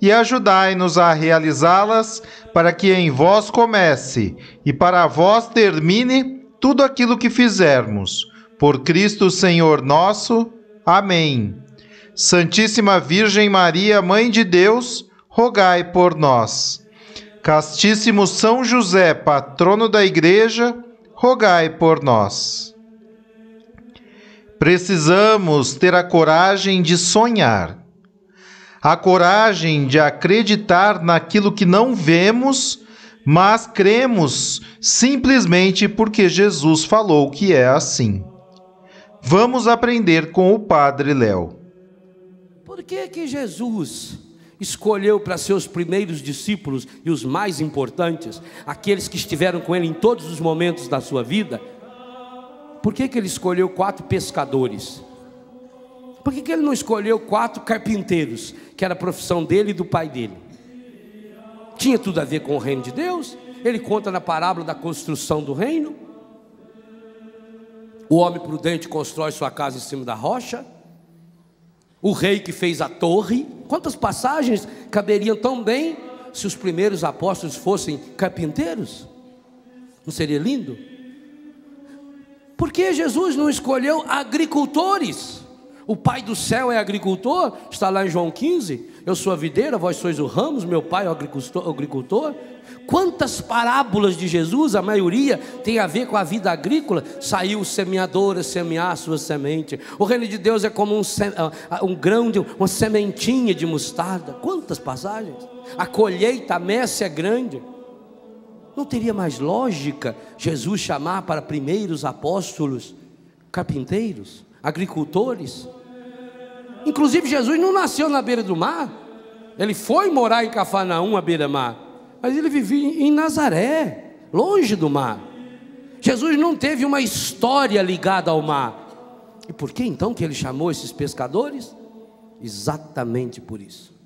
e ajudai-nos a realizá-las, para que em vós comece e para vós termine tudo aquilo que fizermos. Por Cristo Senhor nosso. Amém. Santíssima Virgem Maria, Mãe de Deus, rogai por nós. Castíssimo São José, patrono da Igreja, rogai por nós. Precisamos ter a coragem de sonhar a coragem de acreditar naquilo que não vemos, mas cremos simplesmente porque Jesus falou que é assim. Vamos aprender com o Padre Léo. Por que que Jesus escolheu para seus primeiros discípulos e os mais importantes, aqueles que estiveram com ele em todos os momentos da sua vida, por que que ele escolheu quatro pescadores? Por que, que ele não escolheu quatro carpinteiros, que era a profissão dele e do pai dele? Tinha tudo a ver com o reino de Deus. Ele conta na parábola da construção do reino. O homem prudente constrói sua casa em cima da rocha. O rei que fez a torre. Quantas passagens caberiam tão bem se os primeiros apóstolos fossem carpinteiros? Não seria lindo? Por que Jesus não escolheu agricultores? O pai do céu é agricultor, está lá em João 15. Eu sou a videira, vós sois o ramos, meu pai é o agricultor. Quantas parábolas de Jesus, a maioria tem a ver com a vida agrícola. Saiu o semeador a semear a sua semente. O reino de Deus é como um, ah, ah, um grão, de, uma sementinha de mostarda. Quantas passagens? A colheita, a messe é grande. Não teria mais lógica Jesus chamar para primeiros apóstolos carpinteiros, agricultores? Inclusive, Jesus não nasceu na beira do mar. Ele foi morar em Cafarnaum, à beira-mar. Mas ele vivia em Nazaré, longe do mar. Jesus não teve uma história ligada ao mar. E por que então que ele chamou esses pescadores? Exatamente por isso.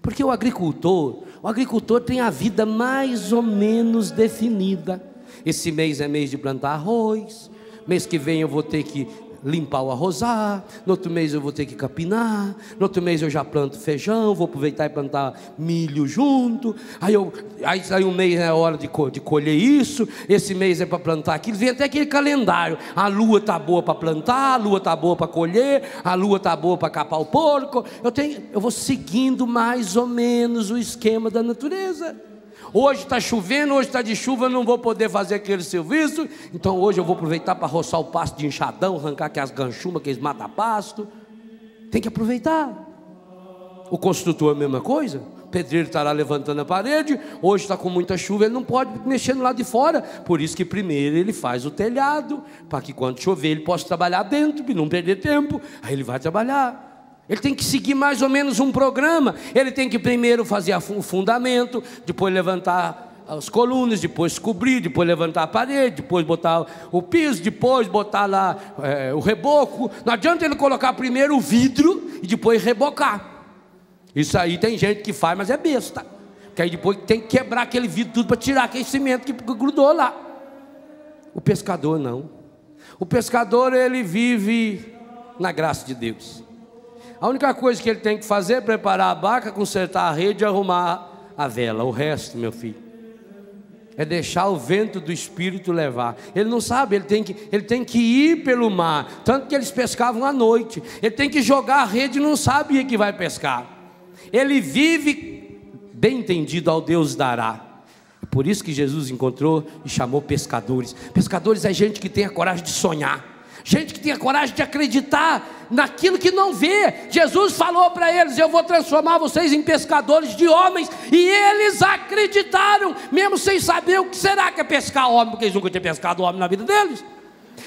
Porque o agricultor, o agricultor tem a vida mais ou menos definida. Esse mês é mês de plantar arroz, mês que vem eu vou ter que limpar o arrozar, no outro mês eu vou ter que capinar, no outro mês eu já planto feijão, vou aproveitar e plantar milho junto, aí, eu, aí, aí um mês é hora de, de colher isso, esse mês é para plantar aquilo, vem até aquele calendário, a lua está boa para plantar, a lua está boa para colher, a lua está boa para capar o porco, eu, tenho, eu vou seguindo mais ou menos o esquema da natureza. Hoje está chovendo, hoje está de chuva, não vou poder fazer aquele serviço. Então hoje eu vou aproveitar para roçar o pasto de enxadão, arrancar aquelas ganchumas, aqueles mata-pasto. Tem que aproveitar. O construtor é a mesma coisa. O pedreiro está lá levantando a parede, hoje está com muita chuva, ele não pode mexer no lado de fora. Por isso que primeiro ele faz o telhado, para que quando chover ele possa trabalhar dentro, e não perder tempo. Aí ele vai trabalhar. Ele tem que seguir mais ou menos um programa. Ele tem que primeiro fazer o fundamento, depois levantar as colunas, depois cobrir, depois levantar a parede, depois botar o piso, depois botar lá é, o reboco. Não adianta ele colocar primeiro o vidro e depois rebocar. Isso aí tem gente que faz, mas é besta. Porque aí depois tem que quebrar aquele vidro tudo para tirar aquele cimento que grudou lá. O pescador não. O pescador ele vive na graça de Deus. A única coisa que ele tem que fazer é preparar a barca, consertar a rede e arrumar a vela. O resto, meu filho, é deixar o vento do Espírito levar. Ele não sabe, ele tem que, ele tem que ir pelo mar. Tanto que eles pescavam à noite. Ele tem que jogar a rede e não sabe que vai pescar. Ele vive bem entendido ao Deus dará. É por isso que Jesus encontrou e chamou pescadores. Pescadores é gente que tem a coragem de sonhar gente que tinha coragem de acreditar naquilo que não vê. Jesus falou para eles: Eu vou transformar vocês em pescadores de homens, e eles acreditaram, mesmo sem saber o que será que é pescar homem, porque eles nunca tinham pescado homem na vida deles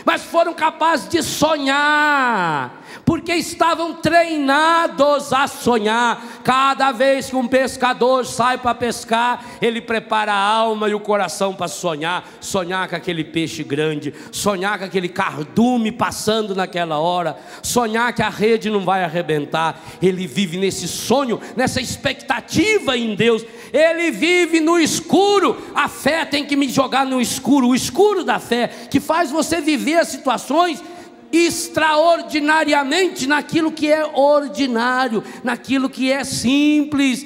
mas foram capazes de sonhar, porque estavam treinados a sonhar. Cada vez que um pescador sai para pescar, ele prepara a alma e o coração para sonhar, sonhar com aquele peixe grande, sonhar com aquele cardume passando naquela hora, sonhar que a rede não vai arrebentar. Ele vive nesse sonho, nessa expectativa em Deus. Ele vive no escuro. A fé tem que me jogar no escuro, o escuro da fé, que faz você viver situações extraordinariamente naquilo que é ordinário, naquilo que é simples.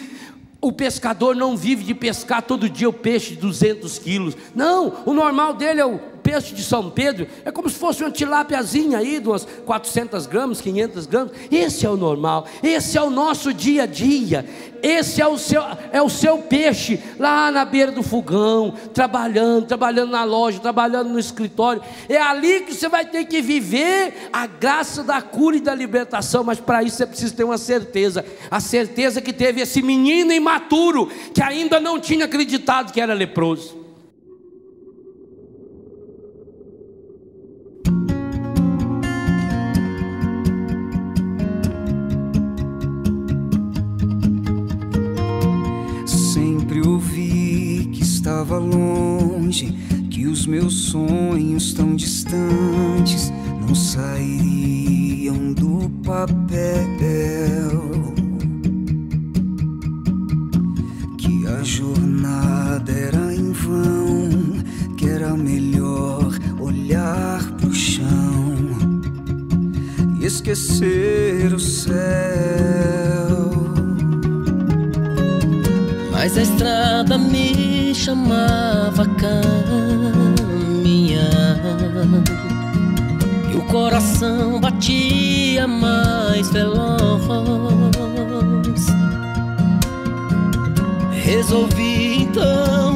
O pescador não vive de pescar todo dia o peixe de 200 quilos. Não, o normal dele é o peixe de São Pedro é como se fosse uma tilápiazinha aí, de umas 400 gramas, 500 gramas. Esse é o normal, esse é o nosso dia a dia. Esse é o seu, é o seu peixe lá na beira do fogão, trabalhando, trabalhando na loja, trabalhando no escritório. É ali que você vai ter que viver a graça da cura e da libertação. Mas para isso você precisa ter uma certeza, a certeza que teve esse menino imaturo que ainda não tinha acreditado que era leproso. Estava longe, que os meus sonhos tão distantes não sairiam do papel. Que a jornada era em vão, que era melhor olhar pro chão e esquecer o céu. Mas a estrada me chamava a caminhar. E o coração batia mais veloz. Resolvi então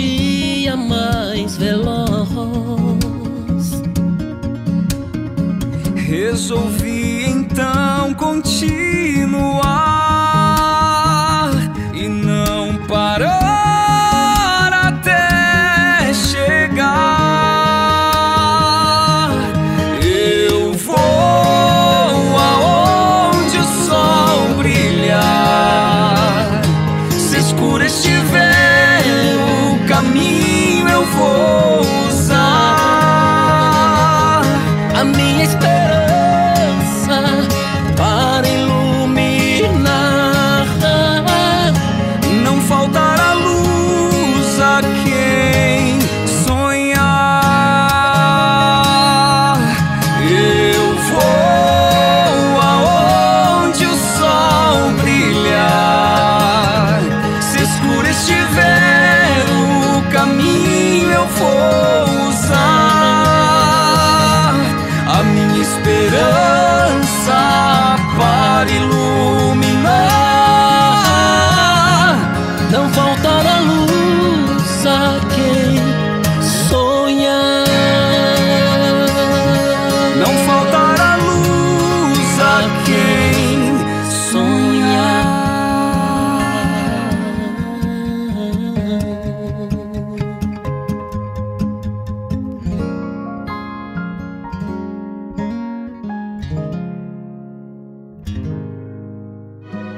batia mais veloz. Resolvi então continuar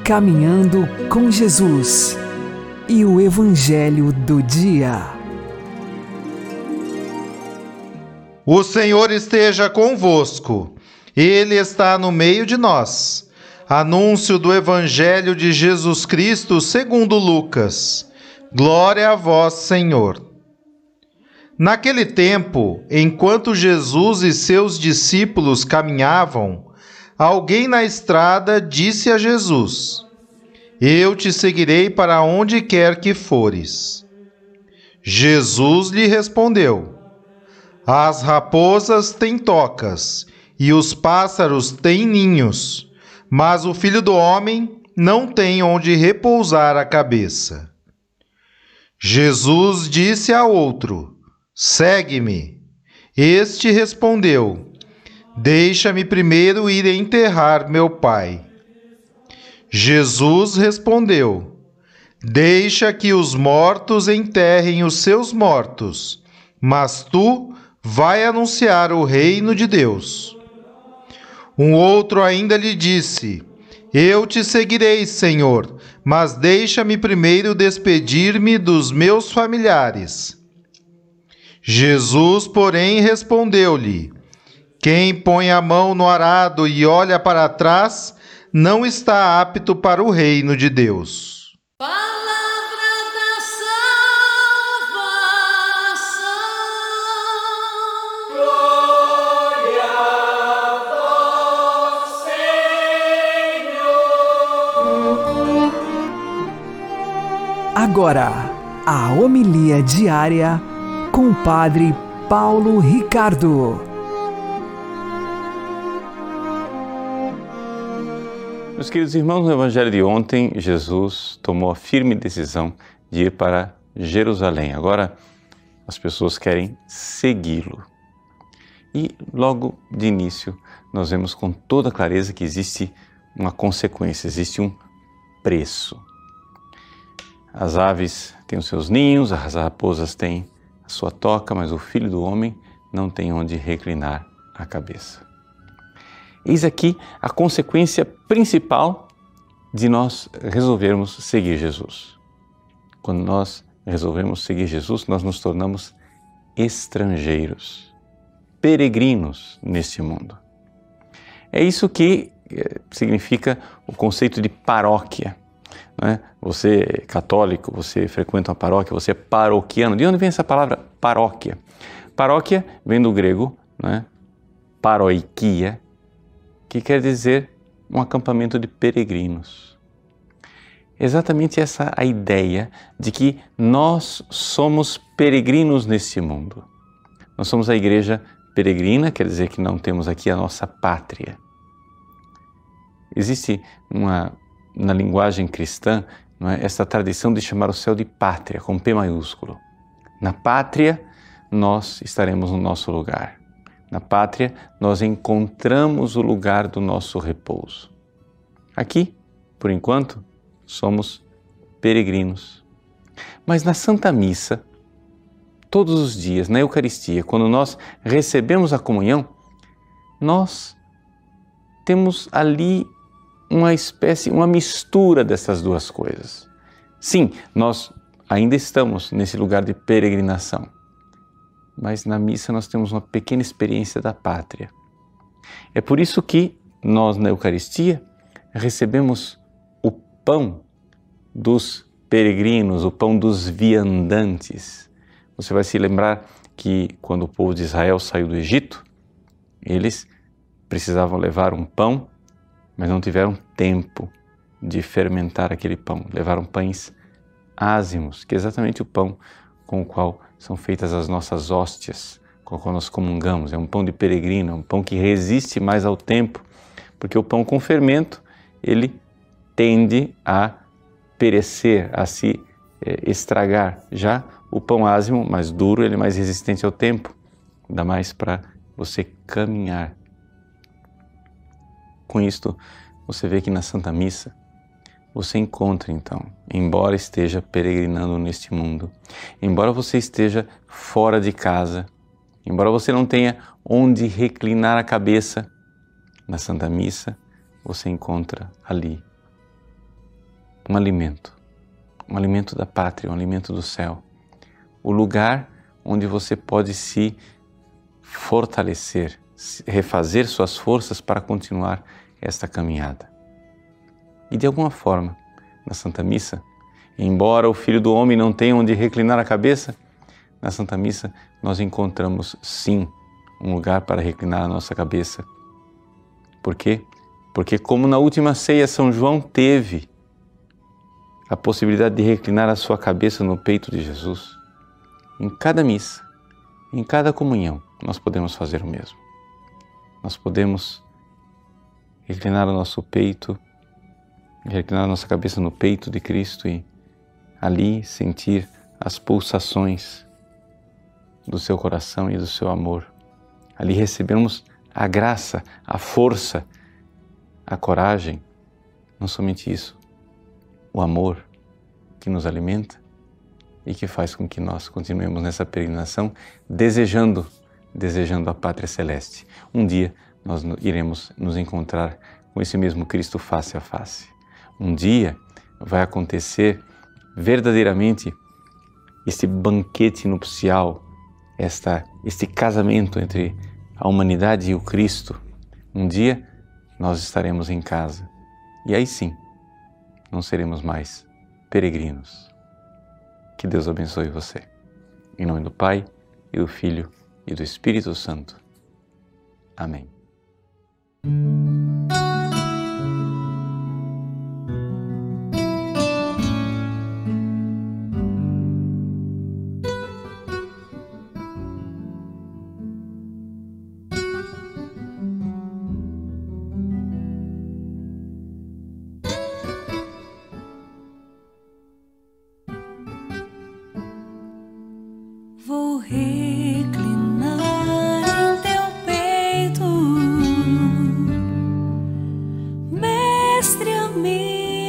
Caminhando com Jesus e o Evangelho do Dia. O Senhor esteja convosco, Ele está no meio de nós. Anúncio do Evangelho de Jesus Cristo segundo Lucas. Glória a vós, Senhor. Naquele tempo, enquanto Jesus e seus discípulos caminhavam, alguém na estrada disse a Jesus: Eu te seguirei para onde quer que fores. Jesus lhe respondeu: As raposas têm tocas e os pássaros têm ninhos, mas o filho do homem não tem onde repousar a cabeça. Jesus disse a outro: Segue-me. Este respondeu: Deixa-me primeiro ir enterrar meu pai. Jesus respondeu: Deixa que os mortos enterrem os seus mortos, mas tu vai anunciar o reino de Deus. Um outro ainda lhe disse: Eu te seguirei, Senhor, mas deixa-me primeiro despedir-me dos meus familiares. Jesus, porém, respondeu-lhe: quem põe a mão no arado e olha para trás não está apto para o reino de Deus. Palavra da salvação. Glória a vós, Senhor. Agora, a homilia diária com o Padre Paulo Ricardo. Meus queridos irmãos, no Evangelho de ontem, Jesus tomou a firme decisão de ir para Jerusalém. Agora as pessoas querem segui-lo. E logo de início, nós vemos com toda clareza que existe uma consequência, existe um preço. As aves têm os seus ninhos, as raposas têm a sua toca, mas o filho do homem não tem onde reclinar a cabeça. Eis aqui a consequência principal de nós resolvermos seguir Jesus. Quando nós resolvemos seguir Jesus, nós nos tornamos estrangeiros, peregrinos neste mundo. É isso que eh, significa o conceito de paróquia. Né? Você é católico, você frequenta uma paróquia, você é paroquiano. De onde vem essa palavra paróquia? Paróquia vem do grego, né? paroikia, que quer dizer um acampamento de peregrinos. Exatamente essa a ideia de que nós somos peregrinos nesse mundo. Nós somos a igreja peregrina, quer dizer que não temos aqui a nossa pátria. Existe uma na linguagem cristã é, essa tradição de chamar o céu de pátria, com P maiúsculo. Na pátria, nós estaremos no nosso lugar. Na pátria, nós encontramos o lugar do nosso repouso. Aqui, por enquanto, somos peregrinos. Mas na Santa Missa, todos os dias, na Eucaristia, quando nós recebemos a comunhão, nós temos ali uma espécie, uma mistura dessas duas coisas. Sim, nós ainda estamos nesse lugar de peregrinação mas na missa nós temos uma pequena experiência da pátria. É por isso que nós na Eucaristia recebemos o pão dos peregrinos, o pão dos viandantes. Você vai se lembrar que quando o povo de Israel saiu do Egito, eles precisavam levar um pão, mas não tiveram tempo de fermentar aquele pão. Levaram pães ázimos, que é exatamente o pão com o qual são feitas as nossas hóstias, com o qual nós comungamos. É um pão de peregrino, é um pão que resiste mais ao tempo, porque o pão com fermento, ele tende a perecer, a se é, estragar. Já o pão ázimo, mais duro, ele é mais resistente ao tempo, dá mais para você caminhar. Com isto, você vê que na Santa Missa, você encontra então, embora esteja peregrinando neste mundo, embora você esteja fora de casa, embora você não tenha onde reclinar a cabeça, na Santa Missa você encontra ali um alimento, um alimento da pátria, um alimento do céu, o lugar onde você pode se fortalecer, refazer suas forças para continuar esta caminhada. E de alguma forma, na Santa Missa, embora o Filho do Homem não tenha onde reclinar a cabeça, na Santa Missa nós encontramos sim um lugar para reclinar a nossa cabeça. Por quê? Porque, como na última ceia São João teve a possibilidade de reclinar a sua cabeça no peito de Jesus, em cada missa, em cada comunhão, nós podemos fazer o mesmo. Nós podemos reclinar o nosso peito, reclinar nossa cabeça no peito de Cristo e ali sentir as pulsações do seu coração e do seu amor. Ali recebemos a graça, a força, a coragem, não somente isso, o amor que nos alimenta e que faz com que nós continuemos nessa peregrinação desejando, desejando a pátria celeste. Um dia nós iremos nos encontrar com esse mesmo Cristo face a face. Um dia vai acontecer verdadeiramente este banquete nupcial, esta, este casamento entre a humanidade e o Cristo. Um dia nós estaremos em casa e aí sim não seremos mais peregrinos. Que Deus abençoe você. Em nome do Pai, e do Filho e do Espírito Santo. Amém. nuestra mente.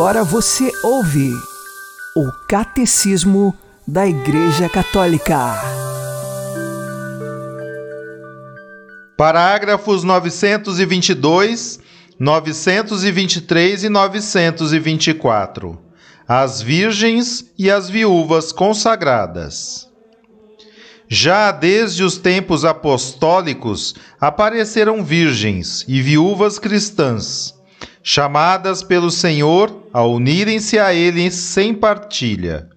Agora você ouve o Catecismo da Igreja Católica. Parágrafos 922, 923 e 924. As Virgens e as Viúvas Consagradas. Já desde os tempos apostólicos apareceram virgens e viúvas cristãs, chamadas pelo Senhor a unirem-se a Ele sem partilha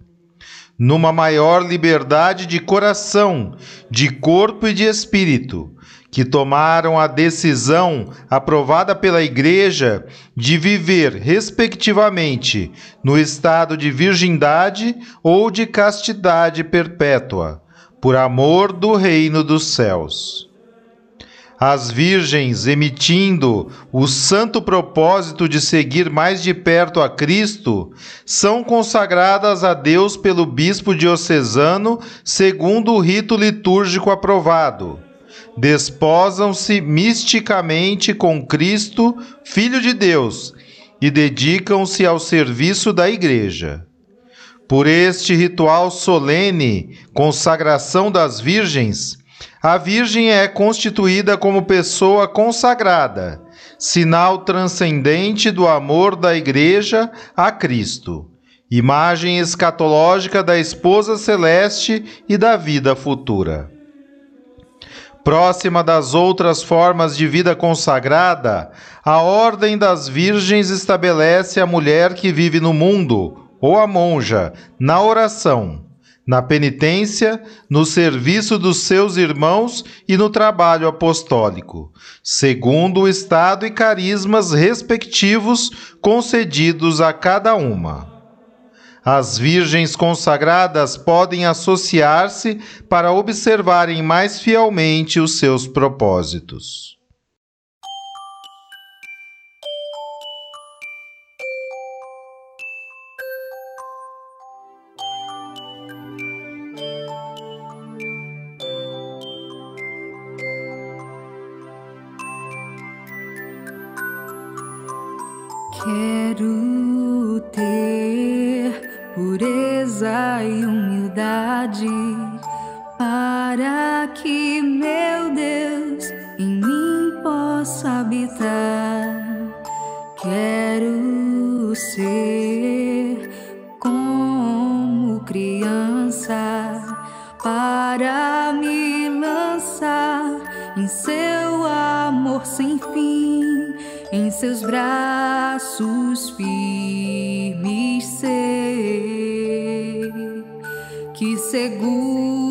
numa maior liberdade de coração, de corpo e de espírito, que tomaram a decisão aprovada pela Igreja de viver, respectivamente, no estado de virgindade ou de castidade perpétua, por amor do reino dos céus. As virgens, emitindo o santo propósito de seguir mais de perto a Cristo, são consagradas a Deus pelo bispo diocesano segundo o rito litúrgico aprovado. Desposam-se misticamente com Cristo, Filho de Deus, e dedicam-se ao serviço da Igreja. Por este ritual solene, consagração das virgens, a Virgem é constituída como pessoa consagrada, sinal transcendente do amor da Igreja a Cristo, imagem escatológica da esposa celeste e da vida futura. Próxima das outras formas de vida consagrada, a Ordem das Virgens estabelece a mulher que vive no mundo, ou a monja, na oração na penitência, no serviço dos seus irmãos e no trabalho apostólico, segundo o estado e carismas respectivos concedidos a cada uma. As virgens consagradas podem associar-se para observarem mais fielmente os seus propósitos. Para que meu Deus em mim possa habitar. Quero ser como criança para me lançar em seu amor sem fim em seus braços firmes seguro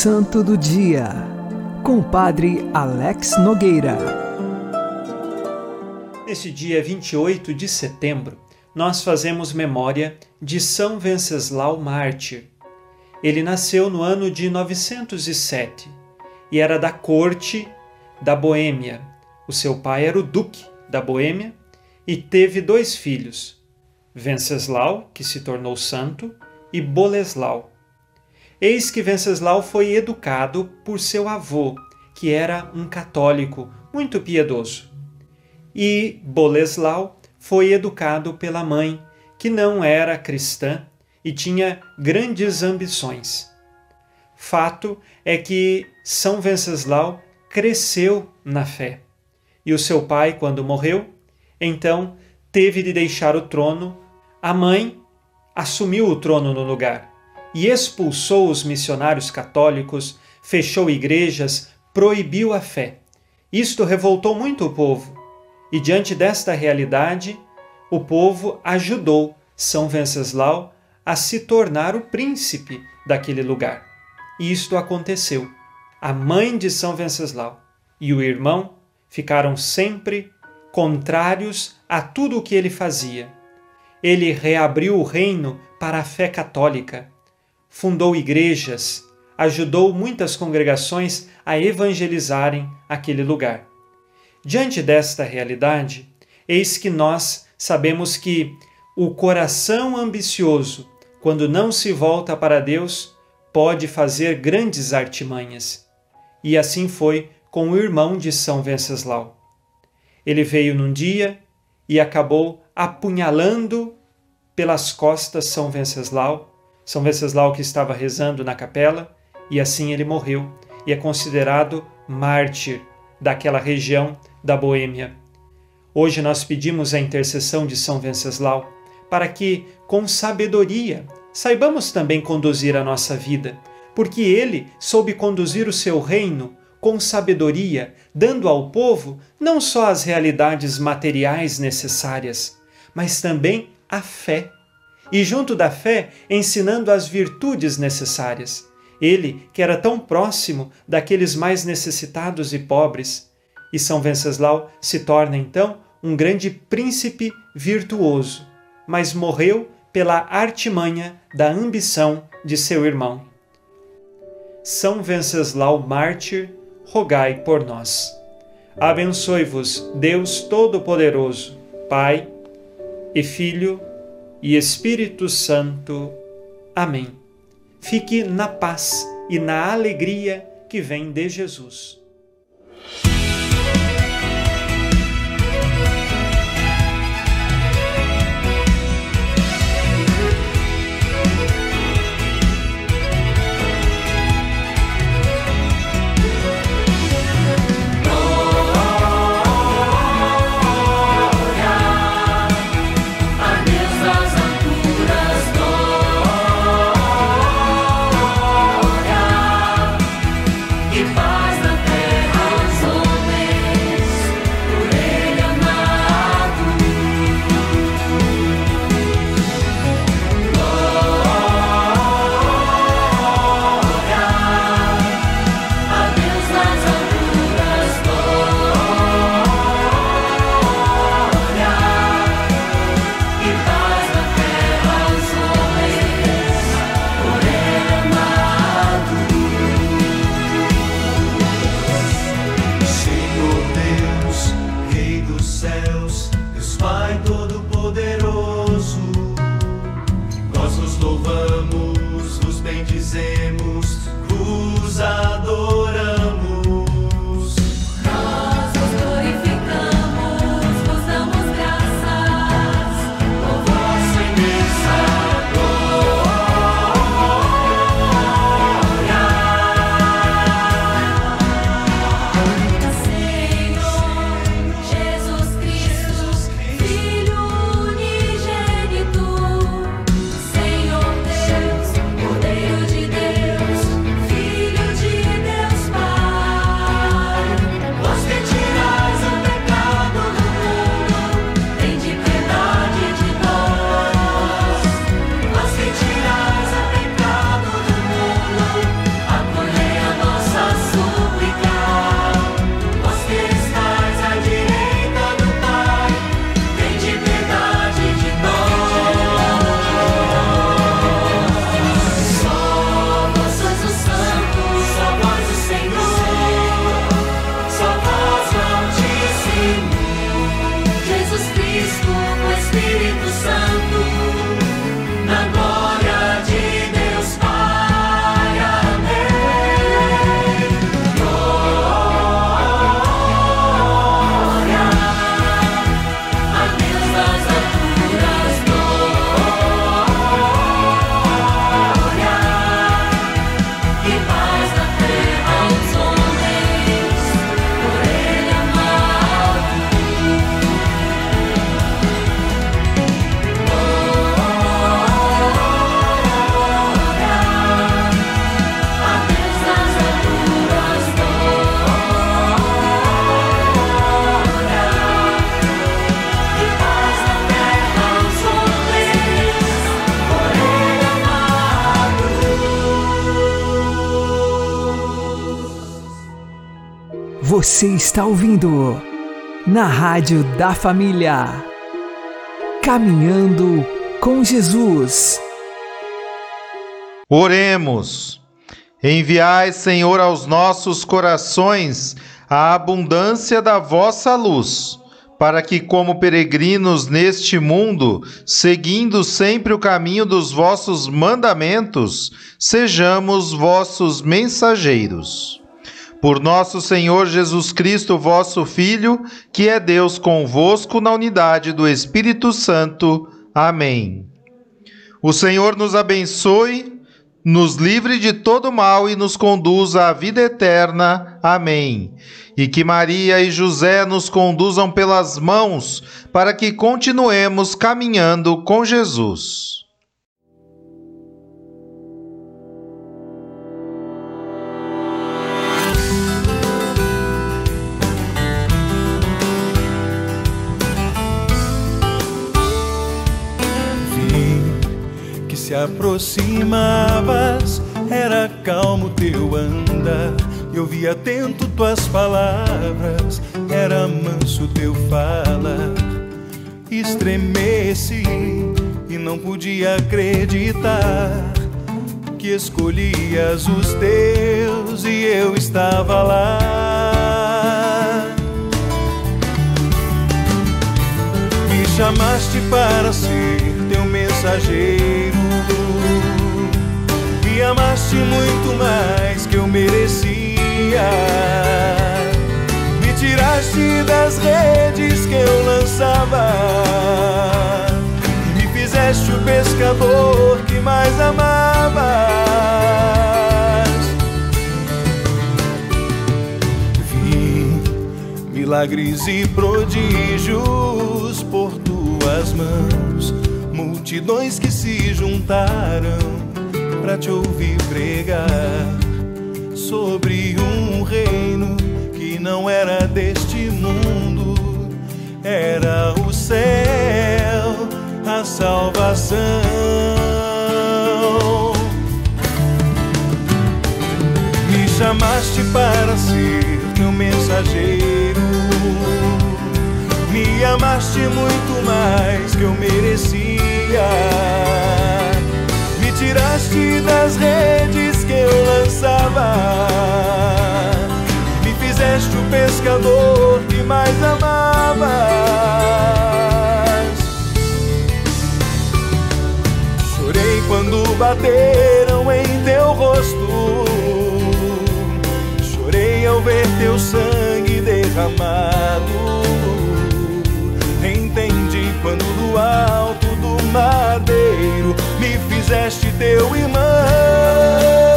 Santo do Dia, com o Padre Alex Nogueira. Neste dia 28 de setembro, nós fazemos memória de São Venceslau Mártir. Ele nasceu no ano de 907 e era da corte da Boêmia. O seu pai era o duque da Boêmia e teve dois filhos, Venceslau, que se tornou santo, e Boleslau. Eis que Venceslau foi educado por seu avô, que era um católico muito piedoso. E Boleslau foi educado pela mãe, que não era cristã e tinha grandes ambições. Fato é que São Venceslau cresceu na fé. E o seu pai, quando morreu, então teve de deixar o trono, a mãe assumiu o trono no lugar e expulsou os missionários católicos, fechou igrejas, proibiu a fé. Isto revoltou muito o povo, e diante desta realidade, o povo ajudou São Venceslau a se tornar o príncipe daquele lugar. E isto aconteceu. A mãe de São Venceslau e o irmão ficaram sempre contrários a tudo o que ele fazia. Ele reabriu o reino para a fé católica fundou igrejas, ajudou muitas congregações a evangelizarem aquele lugar. Diante desta realidade, eis que nós sabemos que o coração ambicioso, quando não se volta para Deus, pode fazer grandes artimanhas. E assim foi com o irmão de São Venceslau. Ele veio num dia e acabou apunhalando pelas costas São Venceslau são Venceslau que estava rezando na capela e assim ele morreu e é considerado mártir daquela região da Boêmia. Hoje nós pedimos a intercessão de São Venceslau para que, com sabedoria, saibamos também conduzir a nossa vida, porque ele soube conduzir o seu reino com sabedoria, dando ao povo não só as realidades materiais necessárias, mas também a fé e, junto da fé, ensinando as virtudes necessárias. Ele, que era tão próximo daqueles mais necessitados e pobres. E São Venceslau se torna então um grande príncipe virtuoso, mas morreu pela artimanha da ambição de seu irmão. São Venceslau mártir, rogai por nós. Abençoe-vos Deus Todo-Poderoso, Pai e Filho e Espírito Santo. Amém. Fique na paz e na alegria que vem de Jesus. Você está ouvindo na Rádio da Família. Caminhando com Jesus. Oremos. Enviai, Senhor, aos nossos corações a abundância da vossa luz, para que, como peregrinos neste mundo, seguindo sempre o caminho dos vossos mandamentos, sejamos vossos mensageiros. Por nosso Senhor Jesus Cristo, vosso Filho, que é Deus convosco na unidade do Espírito Santo. Amém. O Senhor nos abençoe, nos livre de todo mal e nos conduza à vida eterna. Amém. E que Maria e José nos conduzam pelas mãos para que continuemos caminhando com Jesus. Se aproximavas, era calmo teu andar. Eu vi atento tuas palavras, era manso teu falar. Estremeci e não podia acreditar que escolhias os teus e eu estava lá. Me chamaste para ser teu mensageiro. Me amaste muito mais que eu merecia. Me tiraste das redes que eu lançava. Me fizeste o pescador que mais amavas. Vi milagres e prodígios por tuas mãos, multidões que se juntaram para te ouvir pregar sobre um reino que não era deste mundo, era o céu, a salvação. Me chamaste para ser teu mensageiro. Me amaste muito mais que eu merecia. Tiraste das redes que eu lançava. Me fizeste o pescador que mais amavas. Chorei quando bateram em teu rosto. Chorei ao ver teu sangue derramado. Entendi quando do alto do me fizeste teu irmão.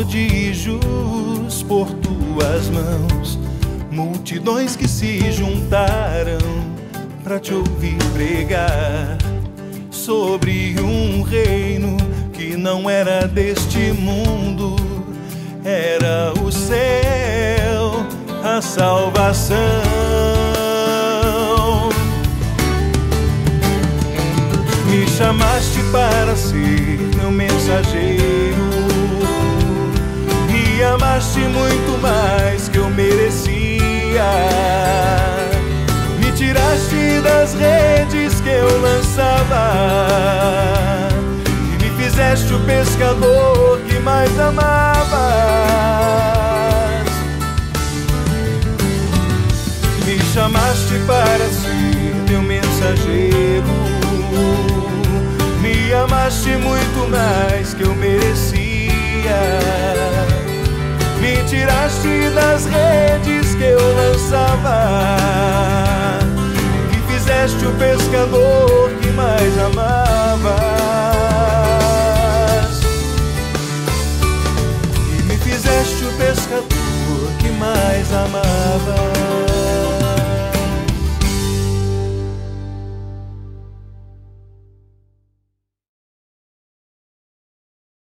Prodígios por tuas mãos, multidões que se juntaram para te ouvir pregar sobre um reino que não era deste mundo, era o céu, a salvação. Me chamaste para ser meu mensageiro. Amaste muito mais que eu merecia. Me tiraste das redes que eu lançava. E me fizeste o pescador que mais amavas. Me chamaste para ser teu mensageiro. Me amaste muito mais que eu merecia. Me tiraste das redes que eu lançava. E fizeste o pescador que mais amavas. E me fizeste o pescador que mais amavas.